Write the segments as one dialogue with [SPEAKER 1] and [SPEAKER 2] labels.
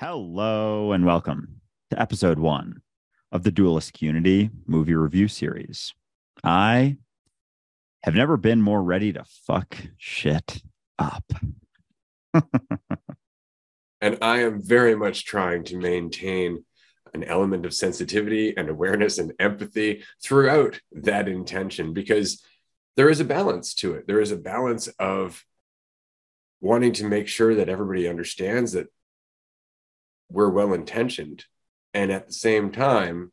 [SPEAKER 1] Hello and welcome to episode one of the Dualistic Unity movie review series. I have never been more ready to fuck shit up.
[SPEAKER 2] and I am very much trying to maintain an element of sensitivity and awareness and empathy throughout that intention because there is a balance to it. There is a balance of wanting to make sure that everybody understands that we're well intentioned and at the same time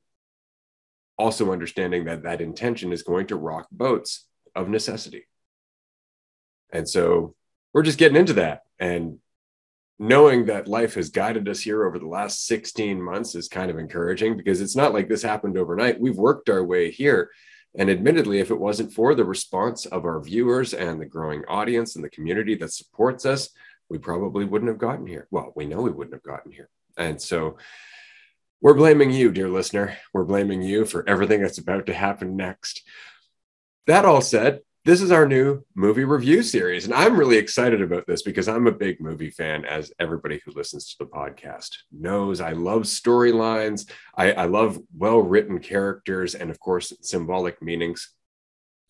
[SPEAKER 2] also understanding that that intention is going to rock boats of necessity. And so we're just getting into that and knowing that life has guided us here over the last 16 months is kind of encouraging because it's not like this happened overnight. We've worked our way here and admittedly if it wasn't for the response of our viewers and the growing audience and the community that supports us we probably wouldn't have gotten here. Well we know we wouldn't have gotten here and so we're blaming you, dear listener. We're blaming you for everything that's about to happen next. That all said, this is our new movie review series. And I'm really excited about this because I'm a big movie fan, as everybody who listens to the podcast knows. I love storylines, I, I love well written characters, and of course, symbolic meanings.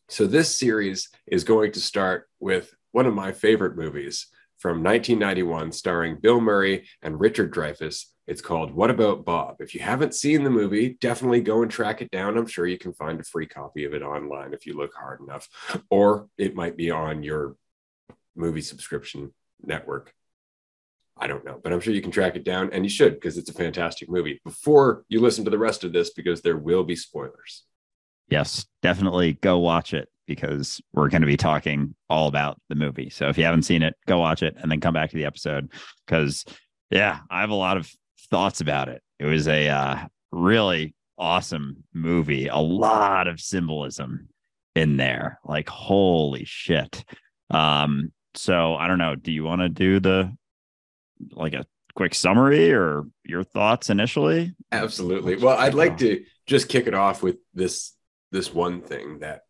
[SPEAKER 2] So, this series is going to start with one of my favorite movies, from 1991 starring Bill Murray and Richard Dreyfuss. It's called What About Bob? If you haven't seen the movie, definitely go and track it down. I'm sure you can find a free copy of it online if you look hard enough, or it might be on your movie subscription network. I don't know, but I'm sure you can track it down and you should because it's a fantastic movie. Before you listen to the rest of this, because there will be spoilers.
[SPEAKER 1] Yes, definitely go watch it because we're going to be talking all about the movie. So if you haven't seen it, go watch it and then come back to the episode because yeah, I have a lot of thoughts about it. It was a uh, really awesome movie, a lot of symbolism in there. Like holy shit. Um so I don't know, do you want to do the like a quick summary or your thoughts initially?
[SPEAKER 2] Absolutely. Well, I'd like to just kick it off with this this one thing that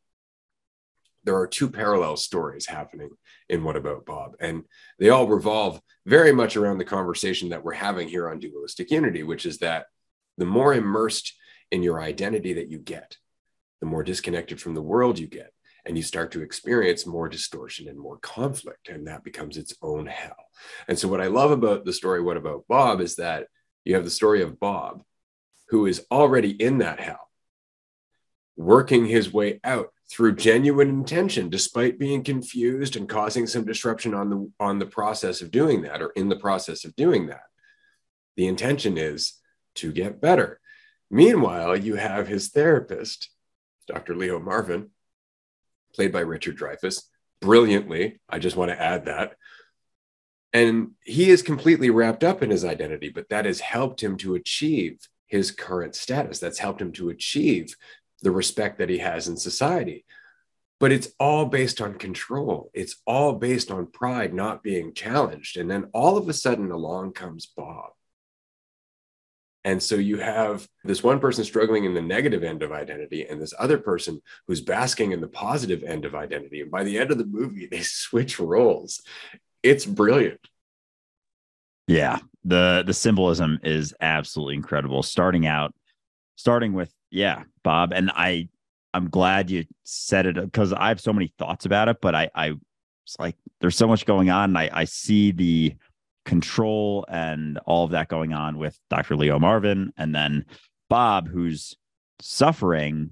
[SPEAKER 2] there are two parallel stories happening in What About Bob? And they all revolve very much around the conversation that we're having here on Dualistic Unity, which is that the more immersed in your identity that you get, the more disconnected from the world you get. And you start to experience more distortion and more conflict, and that becomes its own hell. And so, what I love about the story, What About Bob, is that you have the story of Bob, who is already in that hell, working his way out through genuine intention despite being confused and causing some disruption on the on the process of doing that or in the process of doing that. The intention is to get better. Meanwhile you have his therapist dr leo marvin played by richard dreyfuss brilliantly i just want to add that. And he is completely wrapped up in his identity but that has helped him to achieve his current status. That's helped him to achieve the respect that he has in society. But it's all based on control. It's all based on pride not being challenged. And then all of a sudden, along comes Bob. And so you have this one person struggling in the negative end of identity and this other person who's basking in the positive end of identity. And by the end of the movie, they switch roles. It's brilliant.
[SPEAKER 1] Yeah. The the symbolism is absolutely incredible. Starting out, starting with yeah, Bob, and I I'm glad you said it because I have so many thoughts about it, but I I it's like there's so much going on. I I see the control and all of that going on with Dr. Leo Marvin and then Bob who's suffering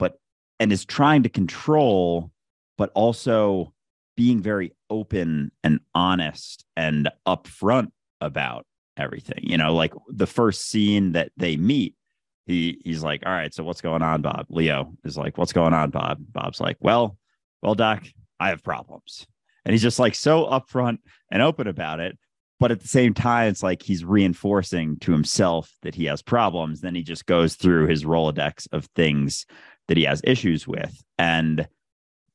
[SPEAKER 1] but and is trying to control but also being very open and honest and upfront about everything. You know, like the first scene that they meet he he's like, all right, so what's going on, Bob? Leo is like, what's going on, Bob? Bob's like, well, well, Doc, I have problems. And he's just like so upfront and open about it. But at the same time, it's like he's reinforcing to himself that he has problems. Then he just goes through his Rolodex of things that he has issues with and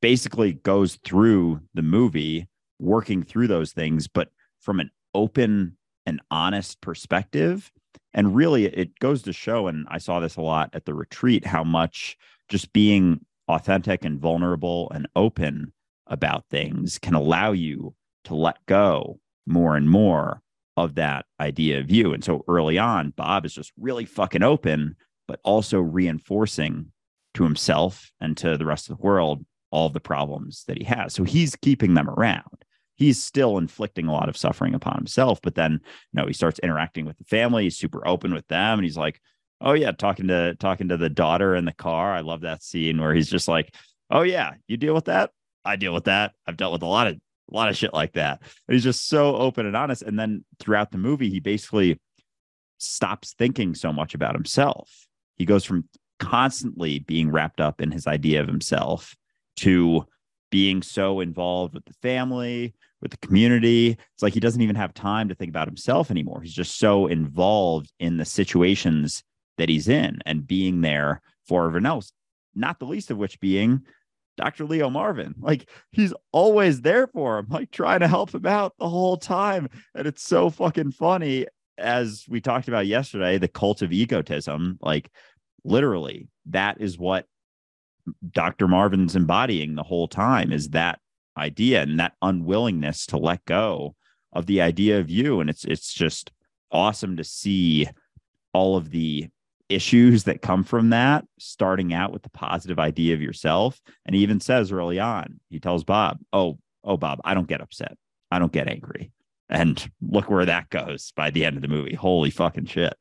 [SPEAKER 1] basically goes through the movie working through those things, but from an open and honest perspective and really it goes to show and i saw this a lot at the retreat how much just being authentic and vulnerable and open about things can allow you to let go more and more of that idea of you. And so early on, Bob is just really fucking open, but also reinforcing to himself and to the rest of the world all of the problems that he has. So he's keeping them around. He's still inflicting a lot of suffering upon himself, but then you know he starts interacting with the family. He's super open with them, and he's like, "Oh yeah, talking to talking to the daughter in the car." I love that scene where he's just like, "Oh yeah, you deal with that. I deal with that. I've dealt with a lot of a lot of shit like that." And he's just so open and honest. And then throughout the movie, he basically stops thinking so much about himself. He goes from constantly being wrapped up in his idea of himself to being so involved with the family, with the community. It's like he doesn't even have time to think about himself anymore. He's just so involved in the situations that he's in and being there for everyone else, not the least of which being Dr. Leo Marvin. Like he's always there for him, like trying to help him out the whole time. And it's so fucking funny. As we talked about yesterday, the cult of egotism, like literally, that is what Dr. Marvin's embodying the whole time is that idea and that unwillingness to let go of the idea of you. And it's it's just awesome to see all of the issues that come from that, starting out with the positive idea of yourself. And he even says early on, he tells Bob, Oh, oh, Bob, I don't get upset. I don't get angry. And look where that goes by the end of the movie. Holy fucking shit.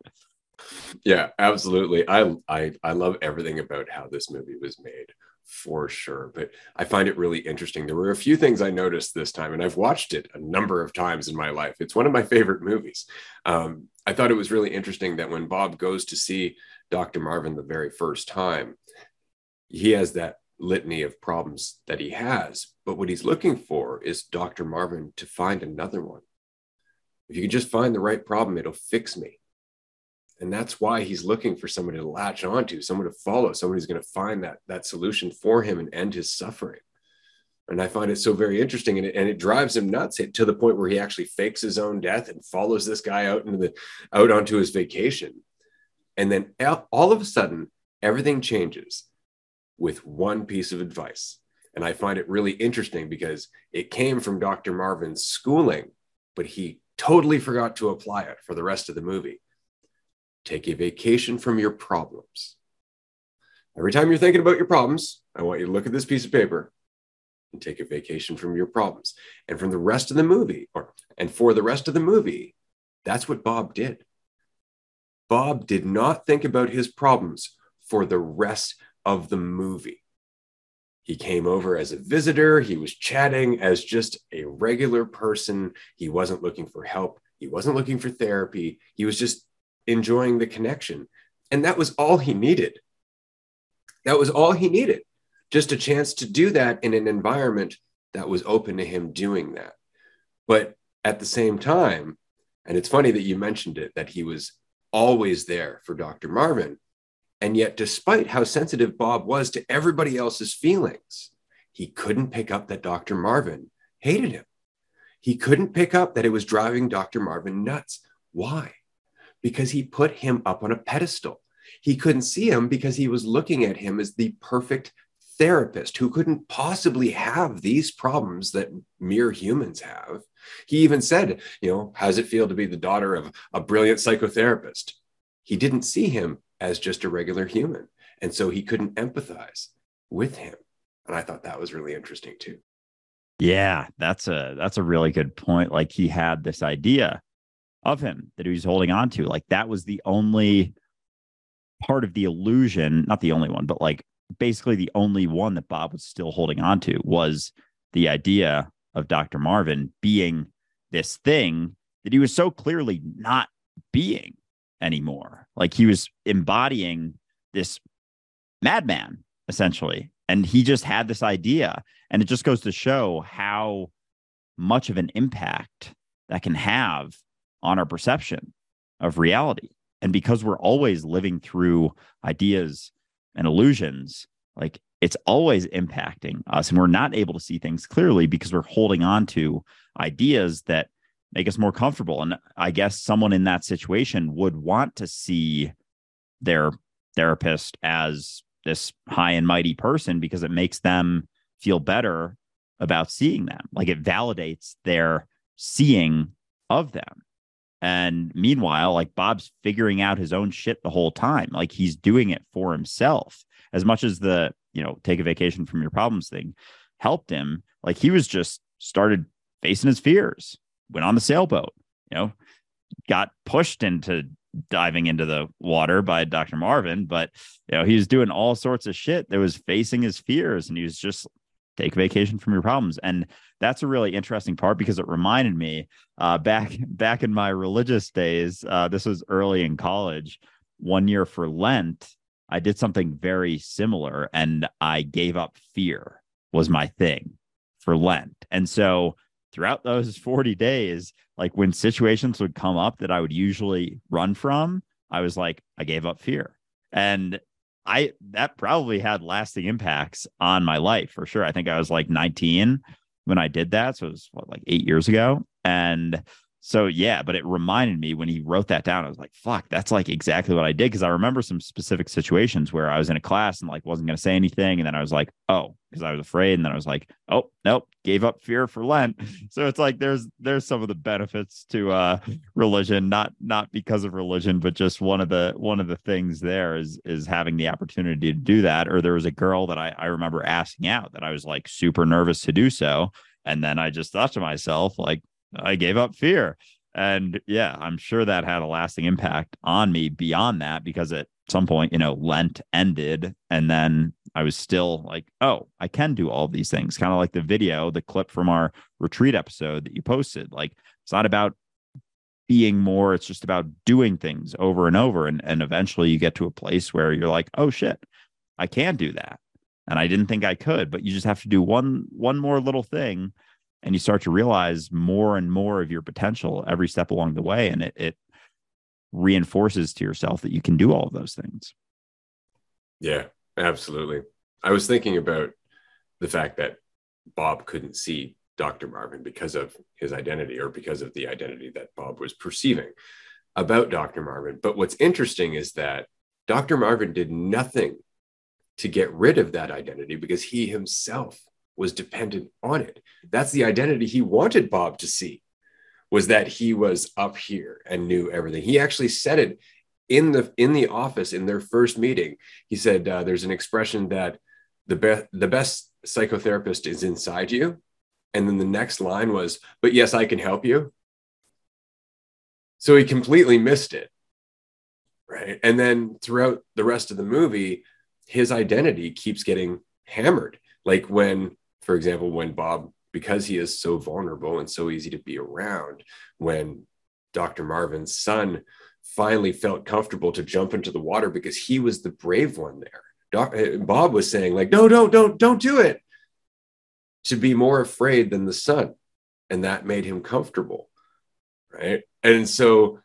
[SPEAKER 2] Yeah, absolutely. I I I love everything about how this movie was made for sure. But I find it really interesting. There were a few things I noticed this time, and I've watched it a number of times in my life. It's one of my favorite movies. Um, I thought it was really interesting that when Bob goes to see Dr. Marvin the very first time, he has that litany of problems that he has. But what he's looking for is Dr. Marvin to find another one. If you can just find the right problem, it'll fix me. And that's why he's looking for somebody to latch onto, someone to follow, someone who's going to find that, that solution for him and end his suffering. And I find it so very interesting. And it, and it drives him nuts to the point where he actually fakes his own death and follows this guy out into the out onto his vacation. And then all of a sudden, everything changes with one piece of advice. And I find it really interesting because it came from Dr. Marvin's schooling, but he totally forgot to apply it for the rest of the movie. Take a vacation from your problems. Every time you're thinking about your problems, I want you to look at this piece of paper and take a vacation from your problems. And from the rest of the movie, or and for the rest of the movie, that's what Bob did. Bob did not think about his problems for the rest of the movie. He came over as a visitor. He was chatting as just a regular person. He wasn't looking for help. He wasn't looking for therapy. He was just enjoying the connection. And that was all he needed. That was all he needed. Just a chance to do that in an environment that was open to him doing that. But at the same time, and it's funny that you mentioned it, that he was always there for Dr. Marvin. And yet, despite how sensitive Bob was to everybody else's feelings, he couldn't pick up that Dr. Marvin hated him. He couldn't pick up that it was driving Dr. Marvin nuts. Why? Because he put him up on a pedestal. He couldn't see him because he was looking at him as the perfect therapist who couldn't possibly have these problems that mere humans have. He even said, you know, how does it feel to be the daughter of a brilliant psychotherapist? He didn't see him as just a regular human. And so he couldn't empathize with him. And I thought that was really interesting too.
[SPEAKER 1] Yeah, that's a that's a really good point. Like he had this idea of him that he was holding on to. Like that was the only part of the illusion, not the only one, but like basically the only one that Bob was still holding on to was the idea of Dr. Marvin being this thing that he was so clearly not being anymore. Like he was embodying this madman essentially. And he just had this idea. And it just goes to show how much of an impact that can have on our perception of reality. And because we're always living through ideas and illusions, like it's always impacting us. And we're not able to see things clearly because we're holding on to ideas that make us more comfortable. And I guess someone in that situation would want to see their therapist as this high and mighty person because it makes them feel better about seeing them. Like it validates their seeing of them. And meanwhile, like Bob's figuring out his own shit the whole time. Like he's doing it for himself. As much as the, you know, take a vacation from your problems thing helped him, like he was just started facing his fears, went on the sailboat, you know, got pushed into diving into the water by Dr. Marvin, but you know, he was doing all sorts of shit that was facing his fears and he was just take vacation from your problems. And that's a really interesting part because it reminded me uh, back back in my religious days, uh, this was early in college, one year for Lent, I did something very similar and I gave up fear was my thing for Lent. And so throughout those 40 days, like when situations would come up that I would usually run from, I was like, I gave up fear. And I that probably had lasting impacts on my life for sure. I think I was like 19 when I did that. So it was what, like eight years ago. And so yeah, but it reminded me when he wrote that down, I was like, fuck, that's like exactly what I did. Cause I remember some specific situations where I was in a class and like wasn't gonna say anything. And then I was like, oh, because I was afraid. And then I was like, oh, nope, gave up fear for Lent. So it's like there's there's some of the benefits to uh religion, not not because of religion, but just one of the one of the things there is is having the opportunity to do that. Or there was a girl that I, I remember asking out that I was like super nervous to do so. And then I just thought to myself, like, I gave up fear. And yeah, I'm sure that had a lasting impact on me beyond that because at some point, you know, Lent ended and then I was still like, oh, I can do all these things. Kind of like the video, the clip from our retreat episode that you posted. Like it's not about being more, it's just about doing things over and over. And, and eventually you get to a place where you're like, oh shit, I can do that. And I didn't think I could, but you just have to do one one more little thing and you start to realize more and more of your potential every step along the way and it, it reinforces to yourself that you can do all of those things.
[SPEAKER 2] Yeah absolutely. I was thinking about the fact that bob couldn't see dr marvin because of his identity or because of the identity that bob was perceiving about dr marvin. But what's interesting is that dr marvin did nothing to get rid of that identity because he himself was dependent on it. That's the identity he wanted Bob to see was that he was up here and knew everything. He actually said it in the in the office in their first meeting. He said uh, there's an expression that the best the best psychotherapist is inside you. And then the next line was, but yes, I can help you. So he completely missed it. Right. And then throughout the rest of the movie, his identity keeps getting hammered. Like when for example, when Bob, because he is so vulnerable and so easy to be around, when Dr. Marvin's son finally felt comfortable to jump into the water because he was the brave one there. Doc, eh, Bob was saying, like, no, don't, don't, don't do it. To be more afraid than the son. And that made him comfortable. Right. And so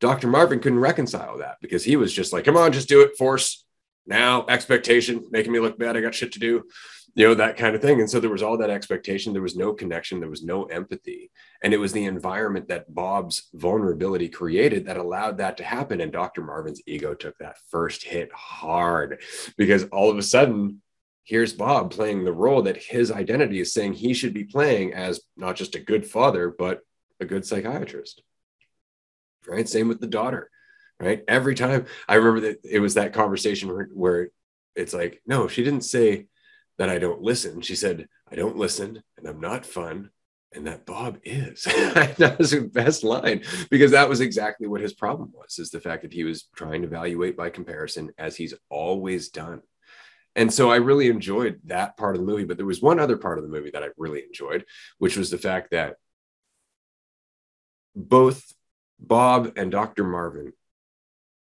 [SPEAKER 2] Dr. Marvin couldn't reconcile that because he was just like, come on, just do it, force now, expectation, making me look bad. I got shit to do you know that kind of thing. And so there was all that expectation. There was no connection. There was no empathy. And it was the environment that bob's vulnerability created that allowed that to happen. And dr marvin's ego took that first hit hard because all of a sudden here's bob playing the role that his identity is saying he should be playing as not just a good father but a good psychiatrist. Right? Same with the daughter. Right? Every time i remember that it was that conversation where, where it's like no she didn't say that I don't listen. She said, I don't listen and I'm not fun. And that Bob is. that was the best line because that was exactly what his problem was is the fact that he was trying to evaluate by comparison as he's always done. And so I really enjoyed that part of the movie. But there was one other part of the movie that I really enjoyed, which was the fact that both Bob and Dr. Marvin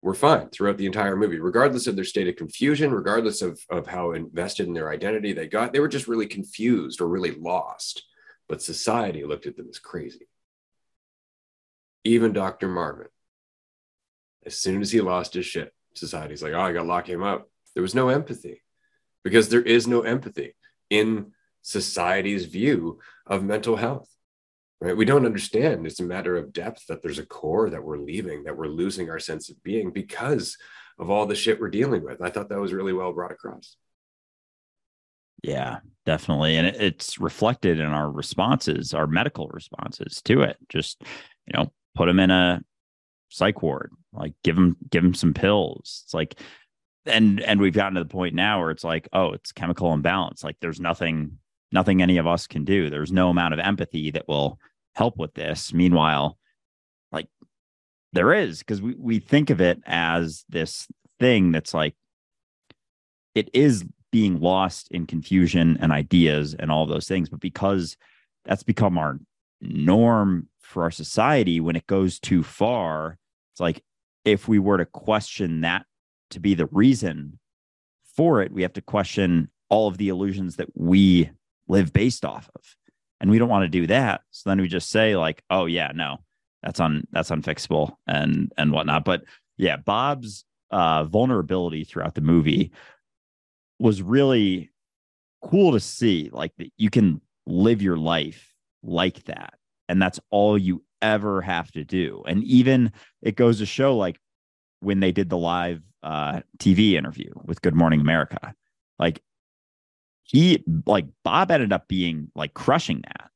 [SPEAKER 2] were fine throughout the entire movie, regardless of their state of confusion, regardless of, of how invested in their identity they got. They were just really confused or really lost. But society looked at them as crazy. Even Dr. Marvin, as soon as he lost his shit, society's like, oh, I got to lock him up. There was no empathy because there is no empathy in society's view of mental health right? We don't understand. It's a matter of depth that there's a core that we're leaving, that we're losing our sense of being because of all the shit we're dealing with. I thought that was really well brought across.
[SPEAKER 1] Yeah, definitely. And it's reflected in our responses, our medical responses to it. Just, you know, put them in a psych ward, like give them give them some pills. It's like and and we've gotten to the point now where it's like, oh, it's chemical imbalance. Like there's nothing nothing any of us can do. There's no amount of empathy that will help with this. Meanwhile, like there is, because we, we think of it as this thing that's like it is being lost in confusion and ideas and all those things. But because that's become our norm for our society, when it goes too far, it's like if we were to question that to be the reason for it, we have to question all of the illusions that we live based off of. And we don't want to do that. So then we just say, like, oh yeah, no, that's on that's unfixable and and whatnot. But yeah, Bob's uh vulnerability throughout the movie was really cool to see like that you can live your life like that and that's all you ever have to do and even it goes to show like when they did the live uh, tv interview with good morning america like he like bob ended up being like crushing that.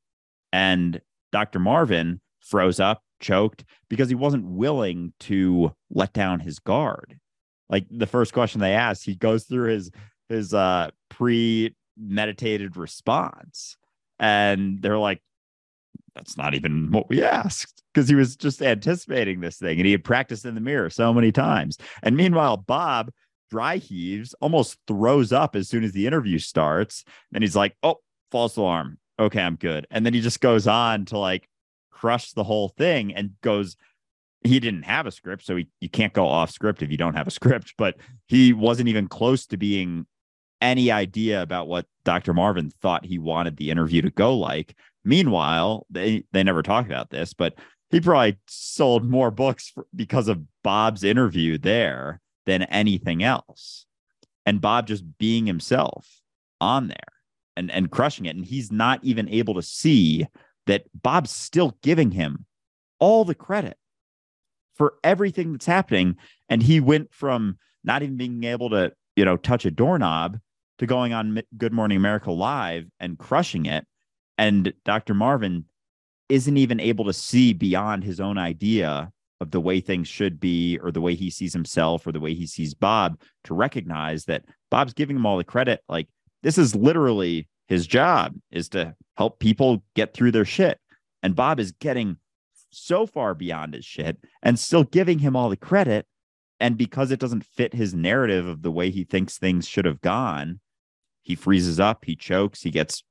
[SPEAKER 1] And dr marvin froze up choked because he wasn't willing to let down his guard. Like the first question they asked he goes through his his uh premeditated response. And they're like that's not even what we asked because he was just anticipating this thing and he had practiced in the mirror so many times. And meanwhile bob dry heaves almost throws up as soon as the interview starts and he's like oh false alarm okay i'm good and then he just goes on to like crush the whole thing and goes he didn't have a script so he, you can't go off script if you don't have a script but he wasn't even close to being any idea about what Dr. Marvin thought he wanted the interview to go like. Meanwhile, they they never talk about this, but he probably sold more books for, because of Bob's interview there than anything else. And Bob just being himself on there and and crushing it and he's not even able to see that Bob's still giving him all the credit for everything that's happening and he went from not even being able to, you know, touch a doorknob to going on Good Morning America live and crushing it. And Dr. Marvin isn't even able to see beyond his own idea of the way things should be or the way he sees himself or the way he sees Bob to recognize that Bob's giving him all the credit. Like this is literally his job is to help people get through their shit. And Bob is getting so far beyond his shit and still giving him all the credit. And because it doesn't fit his narrative of the way he thinks things should have gone, he freezes up, he chokes, he gets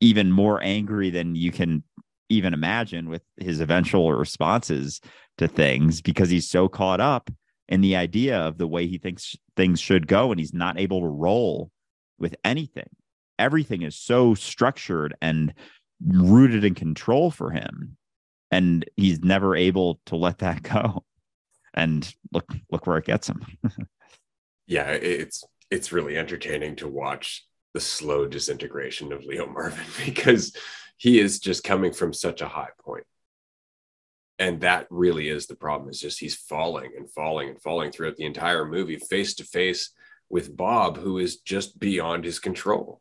[SPEAKER 1] even more angry than you can even imagine with his eventual responses to things because he's so caught up in the idea of the way he thinks things should go and he's not able to roll with anything. Everything is so structured and rooted in control for him and he's never able to let that go. And look look where it gets him.
[SPEAKER 2] yeah, it's it's really entertaining to watch the slow disintegration of Leo Marvin because he is just coming from such a high point. And that really is the problem. Is just he's falling and falling and falling throughout the entire movie, face to face with Bob, who is just beyond his control.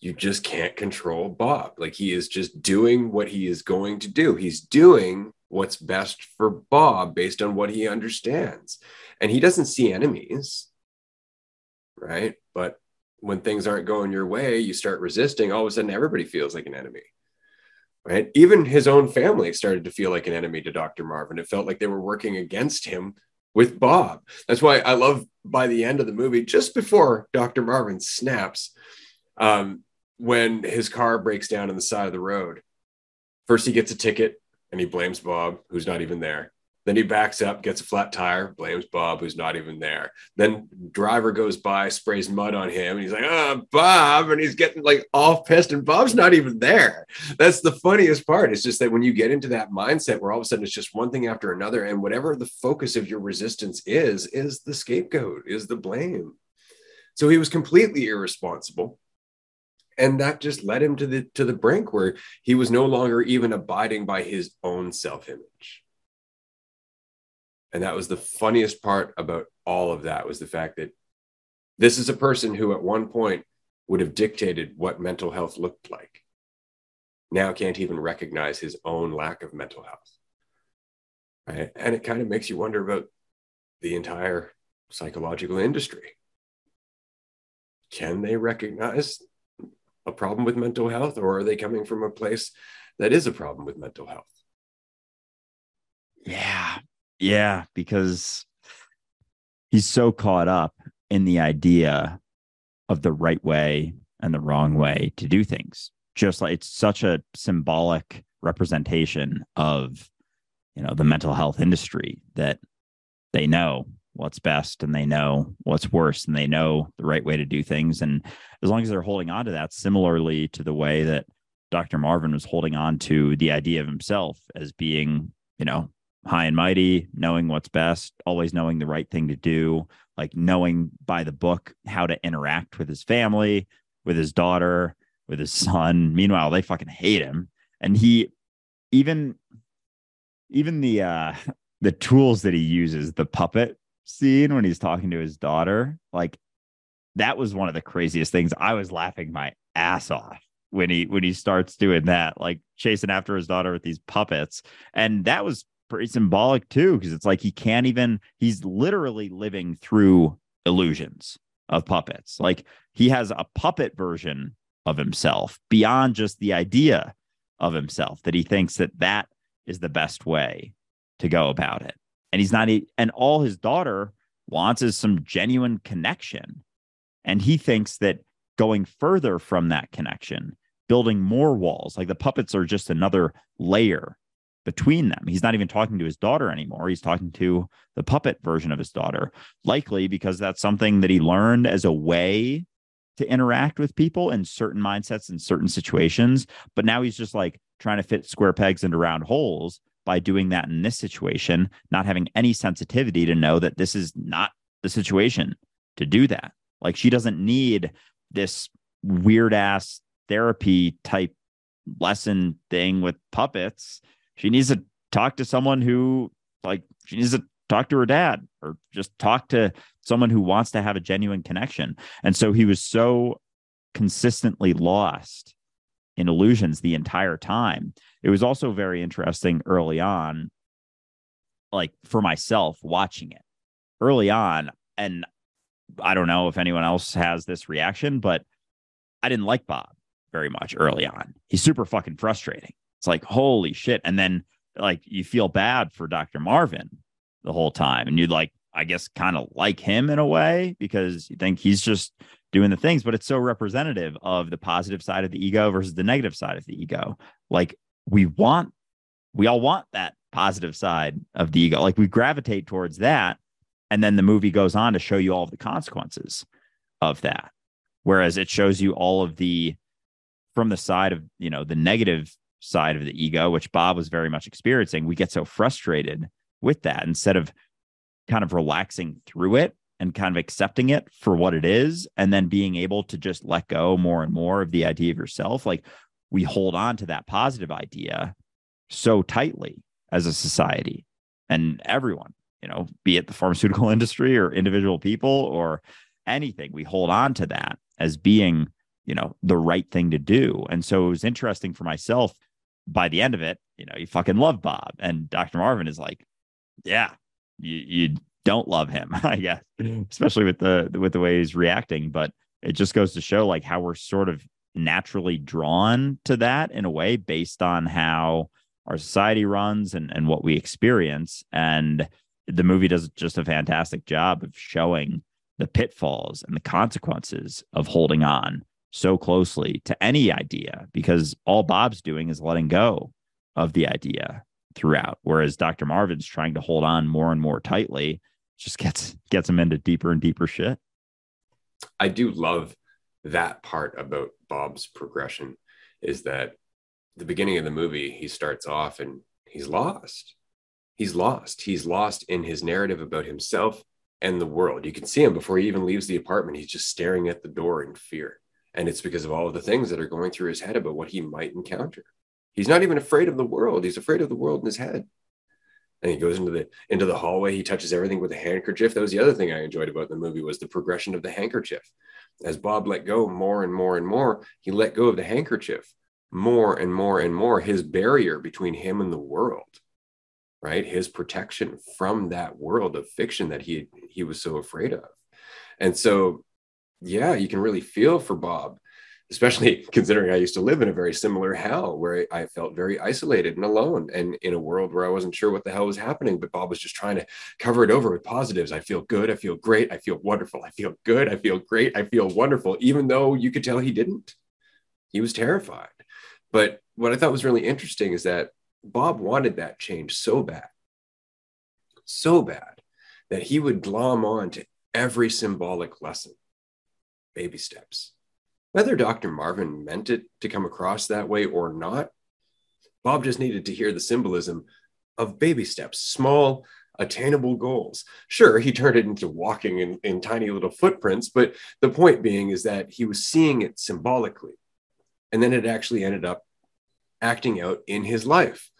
[SPEAKER 2] You just can't control Bob. Like he is just doing what he is going to do. He's doing what's best for Bob based on what he understands. And he doesn't see enemies, right? But when things aren't going your way, you start resisting, all of a sudden everybody feels like an enemy. Right. Even his own family started to feel like an enemy to Dr. Marvin. It felt like they were working against him with Bob. That's why I love by the end of the movie, just before Dr. Marvin snaps, um, when his car breaks down on the side of the road. First, he gets a ticket and he blames Bob, who's not even there. Then he backs up, gets a flat tire, blames Bob, who's not even there. Then driver goes by, sprays mud on him, and he's like, "Oh, Bob," and he's getting like all pissed, and Bob's not even there. That's the funniest part. It's just that when you get into that mindset where all of a sudden it's just one thing after another, and whatever the focus of your resistance is, is the scapegoat, is the blame. So he was completely irresponsible and that just led him to the to the brink where he was no longer even abiding by his own self-image and that was the funniest part about all of that was the fact that this is a person who at one point would have dictated what mental health looked like now can't even recognize his own lack of mental health Right. And it kind of makes you wonder about the entire psychological industry. Can they recognize a problem with mental health, or are they coming from a place that is a problem with mental health?
[SPEAKER 1] Yeah. Yeah. Because he's so caught up in the idea of the right way and the wrong way to do things. Just like it's such a symbolic representation of, you know, the mental health industry that they know what's best and they know what's worse and they know the right way to do things. And as long as they're holding on to that, similarly to the way that Dr. Marvin was holding on to the idea of himself as being, you know, high and mighty, knowing what's best, always knowing the right thing to do, like knowing by the book how to interact with his family, with his daughter, with his son. Meanwhile, they fucking hate him. And he even even the uh the tools that he uses, the puppet scene when he's talking to his daughter, like that was one of the craziest things. I was laughing my ass off when he when he starts doing that, like chasing after his daughter with these puppets. And that was pretty symbolic too, because it's like he can't even, he's literally living through illusions of puppets. Like he has a puppet version of himself beyond just the idea of himself that he thinks that that is the best way to go about it. And he's not, and all his daughter wants is some genuine connection. And he thinks that going further from that connection, building more walls, like the puppets are just another layer between them. He's not even talking to his daughter anymore. He's talking to the puppet version of his daughter, likely because that's something that he learned as a way to interact with people in certain mindsets in certain situations. But now he's just like trying to fit square pegs into round holes by doing that in this situation, not having any sensitivity to know that this is not the situation to do that. Like she doesn't need this weird ass therapy type lesson thing with puppets she needs to talk to someone who like she needs to talk to her dad or just talk to someone who wants to have a genuine connection. And so he was so consistently lost in illusions the entire time. It was also very interesting early on, like for myself watching it early on. And I don't know if anyone else has this reaction, but I didn't like Bob very much early on. He's super fucking frustrating. It's like, holy shit. And then like you feel bad for Dr. Marvin the whole time. And you'd like, I guess, kind of like him in a way because you think he's just doing the things, but it's so representative of the positive side of the ego versus the negative side of the ego. Like we want, we all want that positive side of the ego. Like we gravitate towards that. And then the movie goes on to show you all of the consequences of that. Whereas it shows you all of the, from the side of, you know, the negative side of the ego, which Bob was very much experiencing, we get so frustrated with that. Instead of kind of relaxing through it and kind of accepting it for what it is and then being able to just let go more and more of the idea of yourself like we hold on to that positive idea so tightly as a society and everyone you know be it the pharmaceutical industry or individual people or anything we hold on to that as being you know the right thing to do. And so it was interesting for myself by the end of it, you know, you fucking love Bob. And Dr. Marvin is like, yeah, you, you don't love him, I guess, especially with the with the way he's reacting. But it just goes to show like how we're sort of naturally drawn to that in a way based on how our society runs and, and what we experience. And the movie does just a fantastic job of showing the pitfalls and the consequences of holding on so closely to any idea because all Bob's doing is letting go of the idea throughout. Whereas Dr. Marvin's trying to hold on more and more tightly, just gets gets him into deeper and deeper shit.
[SPEAKER 2] I do love that part about Bob's progression is that the beginning of the movie, he starts off and he's lost. He's lost. He's lost in his narrative about himself and the world. You can see him before he even leaves the apartment. He's just staring at the door in fear. And it's because of all of the things that are going through his head about what he might encounter. He's not even afraid of the world. He's afraid of the world in his head. And he goes into the into the hallway. He touches everything with a handkerchief. That was the other thing I enjoyed about the movie was the progression of the handkerchief. As Bob let go more and more and more, he let go of the handkerchief more and more and more. His barrier between him and the world right? His protection from that world of fiction that he he was so afraid of. And so, yeah, you can really feel for Bob, especially considering I used to live in a very similar hell where I felt very isolated and alone and in a world where I wasn't sure what the hell was happening. But Bob was just trying to cover it over with positives. I feel good. I feel great. I feel wonderful. I feel good. I feel great. I feel wonderful, even though you could tell he didn't. He was terrified. But what I thought was really interesting is that Bob wanted that change so bad, so bad that he would glom on to every symbolic lesson, baby steps. Whether Dr. Marvin meant it to come across that way or not, Bob just needed to hear the symbolism of baby steps, small, attainable goals. Sure, he turned it into walking in, in tiny little footprints, but the point being is that he was seeing it symbolically. And then it actually ended up acting out in his life.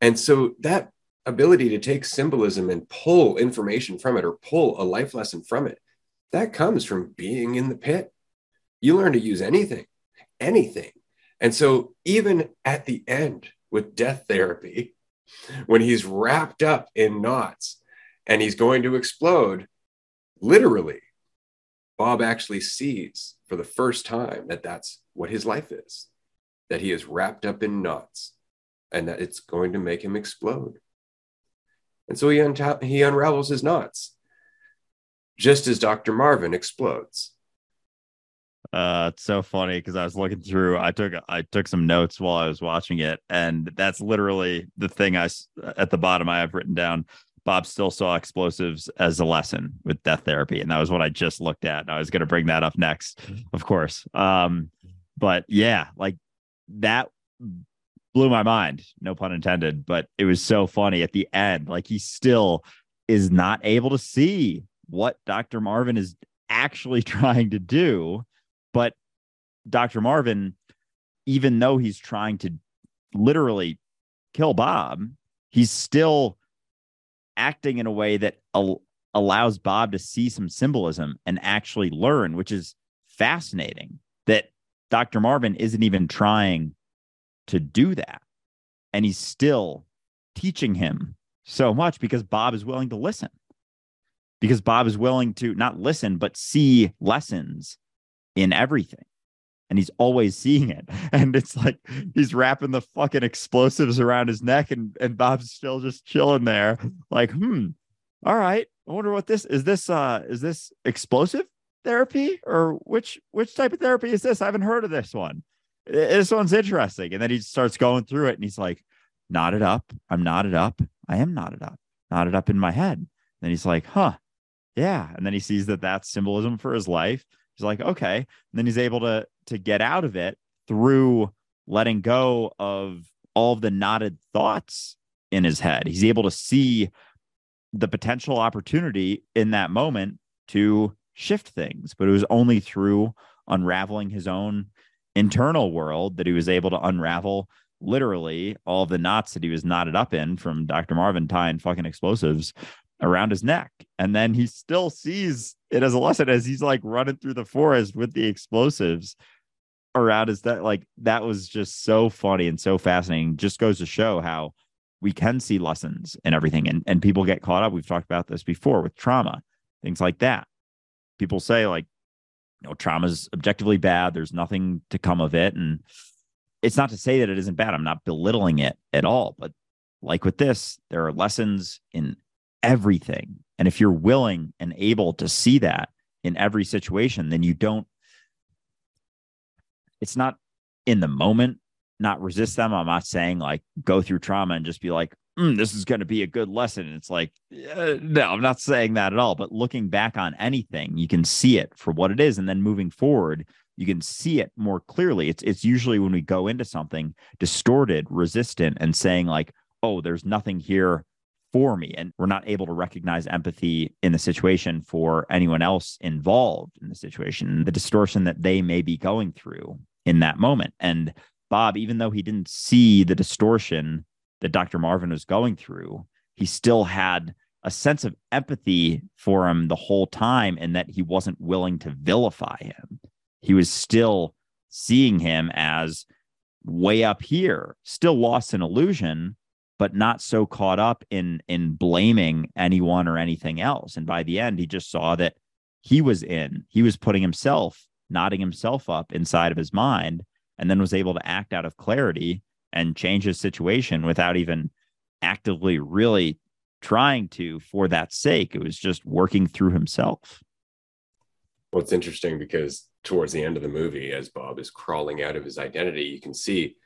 [SPEAKER 2] And so that ability to take symbolism and pull information from it or pull a life lesson from it, that comes from being in the pit. You learn to use anything, anything. And so even at the end with death therapy, when he's wrapped up in knots and he's going to explode, literally, Bob actually sees for the first time that that's what his life is, that he is wrapped up in knots and that it's going to make him explode. And so he, unta- he unravels his knots, just as Dr. Marvin explodes.
[SPEAKER 1] Uh, it's so funny because I was looking through. I took I took some notes while I was watching it, and that's literally the thing I at the bottom I have written down. Bob still saw explosives as a lesson with death therapy, and that was what I just looked at. And I was going to bring that up next, of course. Um, but yeah, like that blew my mind, no pun intended, but it was so funny at the end. Like he still is not able to see what Dr. Marvin is actually trying to do. But Dr. Marvin, even though he's trying to literally kill Bob, he's still acting in a way that al- allows Bob to see some symbolism and actually learn, which is fascinating that Dr. Marvin isn't even trying to do that. And he's still teaching him so much because Bob is willing to listen. Because Bob is willing to not listen, but see lessons in everything. And he's always seeing it. And it's like he's wrapping the fucking explosives around his neck, and, and Bob's still just chilling there, like, hmm, all right. I wonder what this is. This uh is this explosive therapy or which which type of therapy is this? I haven't heard of this one this one's interesting. And then he starts going through it and he's like, knotted up. I'm knotted up. I am knotted up, knotted up in my head. Then he's like, huh, yeah. And then he sees that that's symbolism for his life. He's like, okay. And then he's able to to get out of it through letting go of all of the knotted thoughts in his head. He's able to see the potential opportunity in that moment to shift things, but it was only through unraveling his own internal world that he was able to unravel literally all of the knots that he was knotted up in from Dr. Marvin tying fucking explosives around his neck. And then he still sees it as a lesson as he's like running through the forest with the explosives around his neck. Like that was just so funny and so fascinating. Just goes to show how we can see lessons in everything and, and people get caught up. We've talked about this before with trauma, things like that. People say like you know, trauma is objectively bad. There's nothing to come of it. And it's not to say that it isn't bad. I'm not belittling it at all. But like with this, there are lessons in everything. And if you're willing and able to see that in every situation, then you don't, it's not in the moment, not resist them. I'm not saying like go through trauma and just be like, mm, this is going to be a good lesson. It's like, uh, no, I'm not saying that at all. But looking back on anything, you can see it for what it is, and then moving forward, you can see it more clearly. It's it's usually when we go into something distorted, resistant, and saying like, oh, there's nothing here for me, and we're not able to recognize empathy in the situation for anyone else involved in the situation, the distortion that they may be going through in that moment, and. Bob, even though he didn't see the distortion that Dr. Marvin was going through, he still had a sense of empathy for him the whole time and that he wasn't willing to vilify him. He was still seeing him as way up here, still lost in illusion, but not so caught up in in blaming anyone or anything else. And by the end, he just saw that he was in. He was putting himself, knotting himself up inside of his mind, and then was able to act out of clarity and change his situation without even actively really trying to for that sake. It was just working through himself.
[SPEAKER 2] Well, it's interesting because towards the end of the movie, as Bob is crawling out of his identity, you can see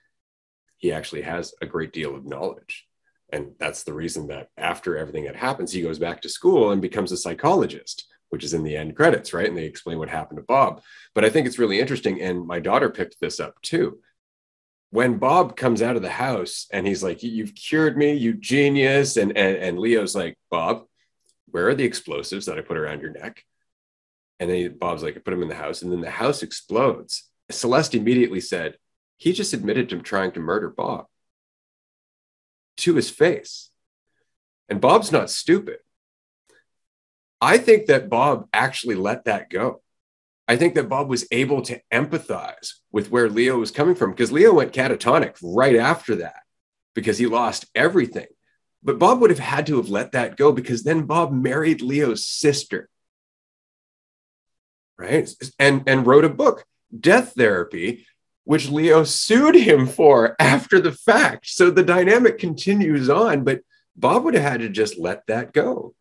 [SPEAKER 2] he actually has a great deal of knowledge. And that's the reason that after everything that happens, he goes back to school and becomes a psychologist, which is in the end credits, right? And they explain what happened to Bob. But I think it's really interesting. And my daughter picked this up too when Bob comes out of the house and he's like, "You've cured me, you genius," and and, and Leo's like, "Bob, where are the explosives that I put around your neck?" And then Bob's like, "I put them in the house," and then the house explodes. Celeste immediately said, "He just admitted to trying to murder Bob to his face," and Bob's not stupid. I think that Bob actually let that go. I think that Bob was able to empathize with where Leo was coming from because Leo went catatonic right after that because he lost everything. But Bob would have had to have let that go because then Bob married Leo's sister. Right? And and wrote a book, Death Therapy, which Leo sued him for after the fact. So the dynamic continues on, but Bob would have had to just let that go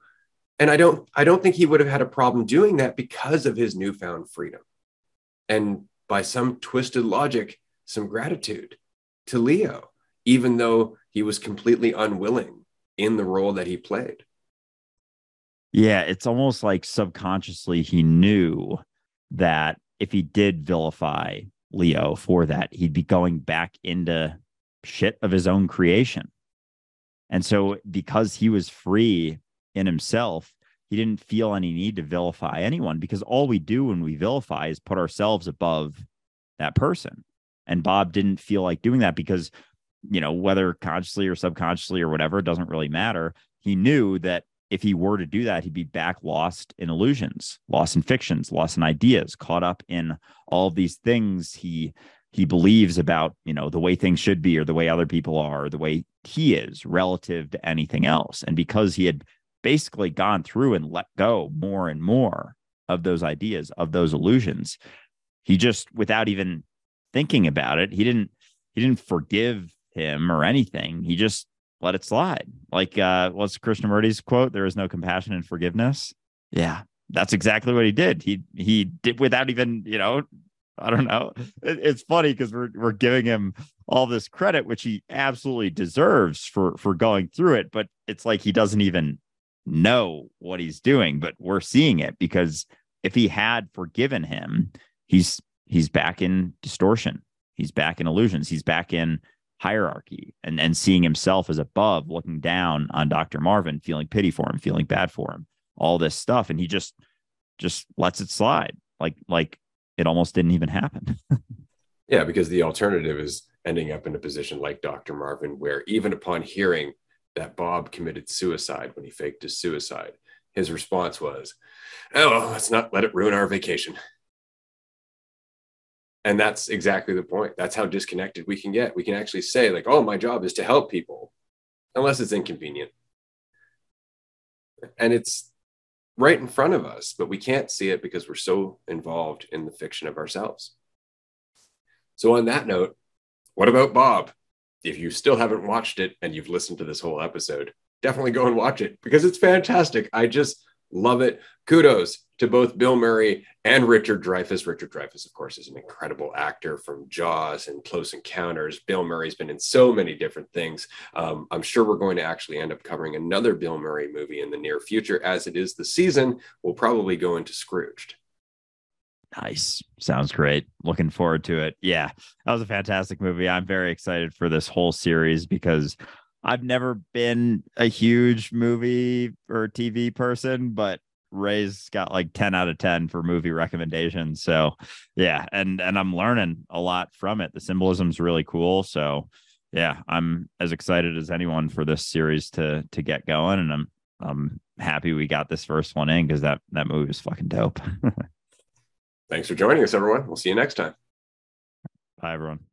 [SPEAKER 2] and i don't i don't think he would have had a problem doing that because of his newfound freedom and by some twisted logic some gratitude to leo even though he was completely unwilling in the role that he played
[SPEAKER 1] yeah it's almost like subconsciously he knew that if he did vilify leo for that he'd be going back into shit of his own creation and so because he was free in himself, he didn't feel any need to vilify anyone because all we do when we vilify is put ourselves above that person. And Bob didn't feel like doing that because, you know, whether consciously or subconsciously or whatever, it doesn't really matter. He knew that if he were to do that, he'd be back lost in illusions, lost in fictions, lost in ideas, caught up in all of these things he he believes about, you know, the way things should be or the way other people are, or the way he is relative to anything else. And because he had basically gone through and let go more and more of those ideas, of those illusions. He just, without even thinking about it, he didn't he didn't forgive him or anything. He just let it slide. Like uh what's Krishnamurti's quote? There is no compassion and forgiveness. Yeah, that's exactly what he did. He he did without even, you know, I don't know. It, it's funny because we're we're giving him all this credit, which he absolutely deserves for for going through it, but it's like he doesn't even know what he's doing, but we're seeing it because if he had forgiven him, he's he's back in distortion. He's back in illusions. He's back in hierarchy and, and seeing himself as above, looking down on Dr. Marvin, feeling pity for him, feeling bad for him, all this stuff. And he just just lets it slide. Like like it almost didn't even happen.
[SPEAKER 2] yeah, because the alternative is ending up in a position like Dr. Marvin, where even upon hearing that Bob committed suicide when he faked his suicide. His response was, Oh, let's not let it ruin our vacation. And that's exactly the point. That's how disconnected we can get. We can actually say, like, oh, my job is to help people, unless it's inconvenient. And it's right in front of us, but we can't see it because we're so involved in the fiction of ourselves. So, on that note, what about Bob? if you still haven't watched it and you've listened to this whole episode, definitely go and watch it because it's fantastic. I just love it. Kudos to both Bill Murray and Richard Dreyfuss. Richard Dreyfuss, of course, is an incredible actor from Jaws and Close Encounters. Bill Murray's been in so many different things. Um, I'm sure we're going to actually end up covering another Bill Murray movie in the near future. As it is the season, we'll probably go into Scrooged.
[SPEAKER 1] Nice. Sounds great. Looking forward to it. Yeah, that was a fantastic movie. I'm very excited for this whole series because I've never been a huge movie or TV person, but Ray's got like 10 out of 10 for movie recommendations. So, yeah, and and I'm learning a lot from it. The symbolism's really cool. So, yeah, I'm as excited as anyone for this series to to get going and I'm I'm happy we got this first one in cuz that that movie is fucking dope.
[SPEAKER 2] Thanks for joining us, everyone. We'll see you next time.
[SPEAKER 1] Bye, everyone.